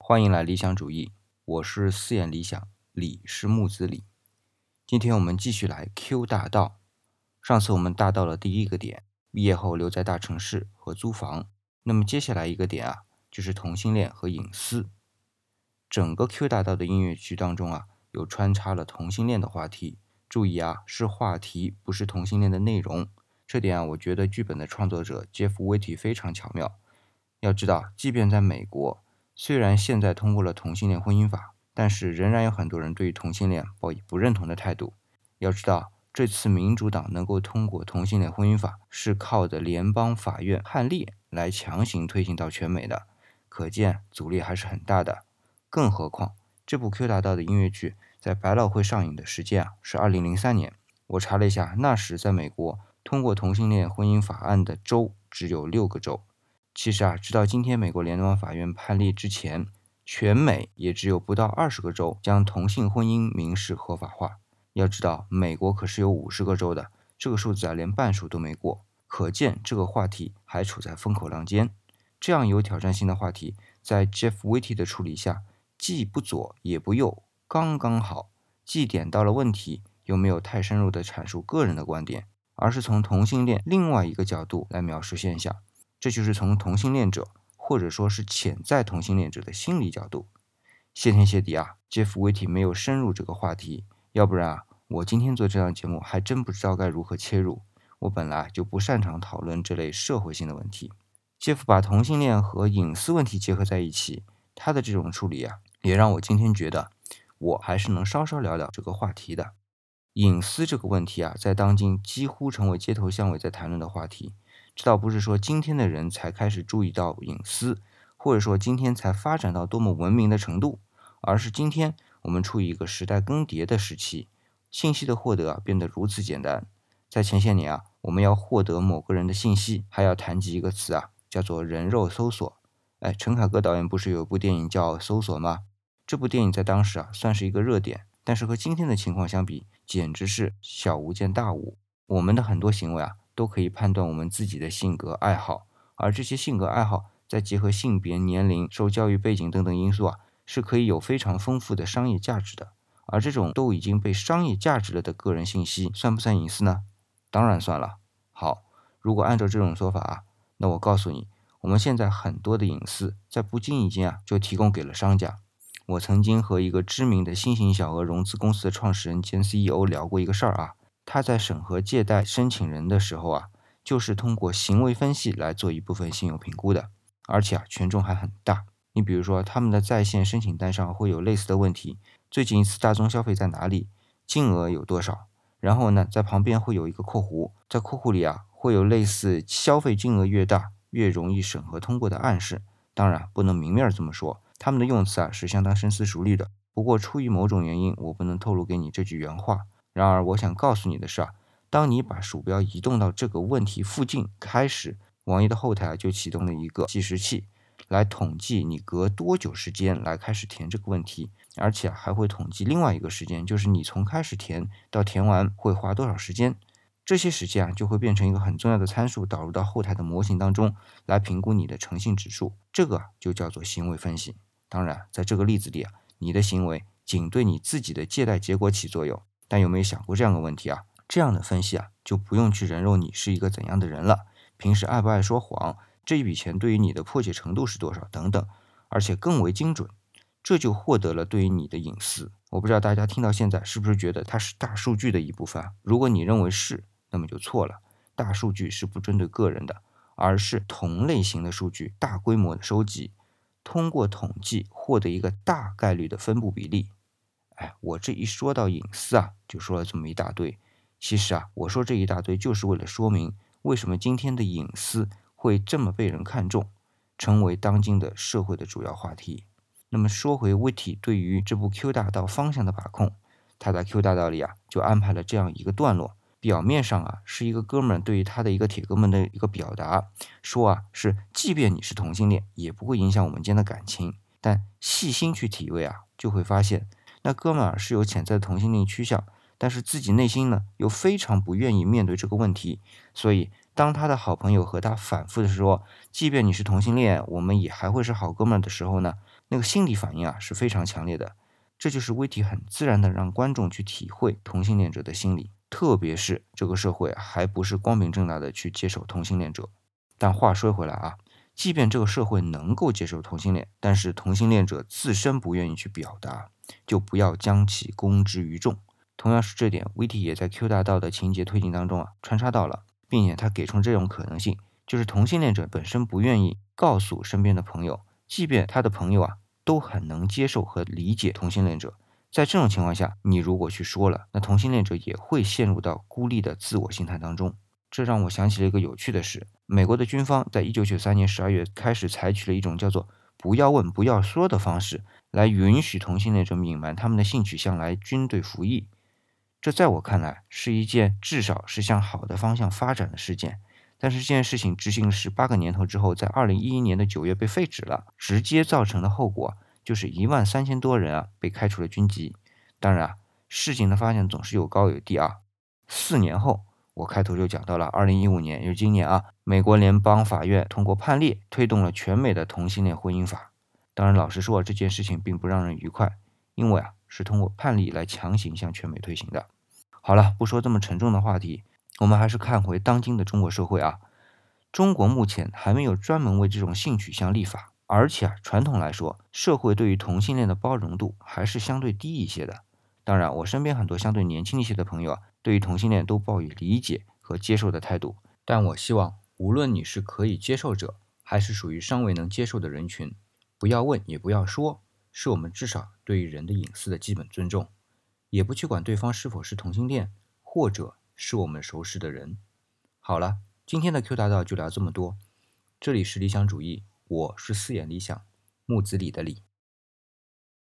欢迎来理想主义，我是四眼理想，李是木子李。今天我们继续来 Q 大道。上次我们大到了第一个点，毕业后留在大城市和租房。那么接下来一个点啊，就是同性恋和隐私。整个 Q 大道的音乐剧当中啊，有穿插了同性恋的话题。注意啊，是话题，不是同性恋的内容。这点啊，我觉得剧本的创作者 Jeff w i t t y 非常巧妙。要知道，即便在美国，虽然现在通过了同性恋婚姻法，但是仍然有很多人对于同性恋抱以不认同的态度。要知道，这次民主党能够通过同性恋婚姻法，是靠着联邦法院判例来强行推行到全美的，可见阻力还是很大的。更何况，这部 Q 大道的音乐剧在百老汇上映的时间啊是二零零三年。我查了一下，那时在美国。通过同性恋婚姻法案的州只有六个州。其实啊，直到今天美国联邦法院判例之前，全美也只有不到二十个州将同性婚姻民事合法化。要知道，美国可是有五十个州的，这个数字啊连半数都没过。可见这个话题还处在风口浪尖。这样有挑战性的话题，在 Jeff Witty 的处理下，既不左也不右，刚刚好，既点到了问题，又没有太深入的阐述个人的观点。而是从同性恋另外一个角度来描述现象，这就是从同性恋者或者说是潜在同性恋者的心理角度。谢天谢地啊，Jeff w i t 没有深入这个话题，要不然啊，我今天做这档节目还真不知道该如何切入。我本来就不擅长讨论这类社会性的问题。Jeff 把同性恋和隐私问题结合在一起，他的这种处理啊，也让我今天觉得我还是能稍稍聊聊这个话题的。隐私这个问题啊，在当今几乎成为街头巷尾在谈论的话题。这倒不是说今天的人才开始注意到隐私，或者说今天才发展到多么文明的程度，而是今天我们处于一个时代更迭的时期，信息的获得啊变得如此简单。在前些年啊，我们要获得某个人的信息，还要谈及一个词啊，叫做人肉搜索。哎，陈凯歌导演不是有一部电影叫《搜索》吗？这部电影在当时啊，算是一个热点。但是和今天的情况相比，简直是小巫见大巫。我们的很多行为啊，都可以判断我们自己的性格爱好，而这些性格爱好再结合性别、年龄、受教育背景等等因素啊，是可以有非常丰富的商业价值的。而这种都已经被商业价值了的个人信息，算不算隐私呢？当然算了。好，如果按照这种说法啊，那我告诉你，我们现在很多的隐私，在不经意间啊，就提供给了商家。我曾经和一个知名的新型小额融资公司的创始人兼 CEO 聊过一个事儿啊，他在审核借贷申请人的时候啊，就是通过行为分析来做一部分信用评估的，而且啊权重还很大。你比如说他们的在线申请单上会有类似的问题：最近一次大宗消费在哪里？金额有多少？然后呢，在旁边会有一个括弧，在括弧里啊会有类似消费金额越大越容易审核通过的暗示。当然不能明面这么说。他们的用词啊是相当深思熟虑的，不过出于某种原因，我不能透露给你这句原话。然而，我想告诉你的是啊，当你把鼠标移动到这个问题附近，开始，网页的后台就启动了一个计时器，来统计你隔多久时间来开始填这个问题，而且还会统计另外一个时间，就是你从开始填到填完会花多少时间。这些时间啊，就会变成一个很重要的参数，导入到后台的模型当中来评估你的诚信指数，这个就叫做行为分析。当然，在这个例子里啊，你的行为仅对你自己的借贷结果起作用。但有没有想过这样的问题啊？这样的分析啊，就不用去人肉你是一个怎样的人了，平时爱不爱说谎，这一笔钱对于你的迫切程度是多少等等，而且更为精准，这就获得了对于你的隐私。我不知道大家听到现在是不是觉得它是大数据的一部分？如果你认为是，那么就错了。大数据是不针对个人的，而是同类型的数据大规模的收集。通过统计获得一个大概率的分布比例。哎，我这一说到隐私啊，就说了这么一大堆。其实啊，我说这一大堆就是为了说明为什么今天的隐私会这么被人看重，成为当今的社会的主要话题。那么说回 Witty 对于这部 Q 大道方向的把控，他在 Q 大道里啊就安排了这样一个段落。表面上啊，是一个哥们对于他的一个铁哥们的一个表达，说啊是，即便你是同性恋，也不会影响我们间的感情。但细心去体味啊，就会发现，那哥们儿是有潜在的同性恋趋向，但是自己内心呢又非常不愿意面对这个问题。所以，当他的好朋友和他反复的说，即便你是同性恋，我们也还会是好哥们儿的时候呢，那个心理反应啊是非常强烈的。这就是微体很自然的让观众去体会同性恋者的心理，特别是这个社会还不是光明正大的去接受同性恋者。但话说回来啊，即便这个社会能够接受同性恋，但是同性恋者自身不愿意去表达，就不要将其公之于众。同样是这点，，V T 也在 Q 大道的情节推进当中啊穿插到了，并且他给出这种可能性，就是同性恋者本身不愿意告诉身边的朋友，即便他的朋友啊。都很能接受和理解同性恋者，在这种情况下，你如果去说了，那同性恋者也会陷入到孤立的自我心态当中。这让我想起了一个有趣的事：美国的军方在一九九三年十二月开始采取了一种叫做“不要问，不要说”的方式，来允许同性恋者隐瞒他们的性取向来军队服役。这在我看来是一件至少是向好的方向发展的事件。但是这件事情执行十八个年头之后，在二零一一年的九月被废止了，直接造成的后果就是一万三千多人啊被开除了军籍。当然啊，事情的发展总是有高有低啊。四年后，我开头就讲到了二零一五年，也就是今年啊，美国联邦法院通过判例，推动了全美的同性恋婚姻法。当然，老实说，这件事情并不让人愉快，因为啊，是通过判例来强行向全美推行的。好了，不说这么沉重的话题。我们还是看回当今的中国社会啊，中国目前还没有专门为这种性取向立法，而且啊，传统来说，社会对于同性恋的包容度还是相对低一些的。当然，我身边很多相对年轻一些的朋友啊，对于同性恋都抱以理解和接受的态度。但我希望，无论你是可以接受者，还是属于尚未能接受的人群，不要问，也不要说，是我们至少对于人的隐私的基本尊重，也不去管对方是否是同性恋，或者。是我们熟识的人。好了，今天的 Q 大道就聊这么多。这里是理想主义，我是四眼理想木子李的李。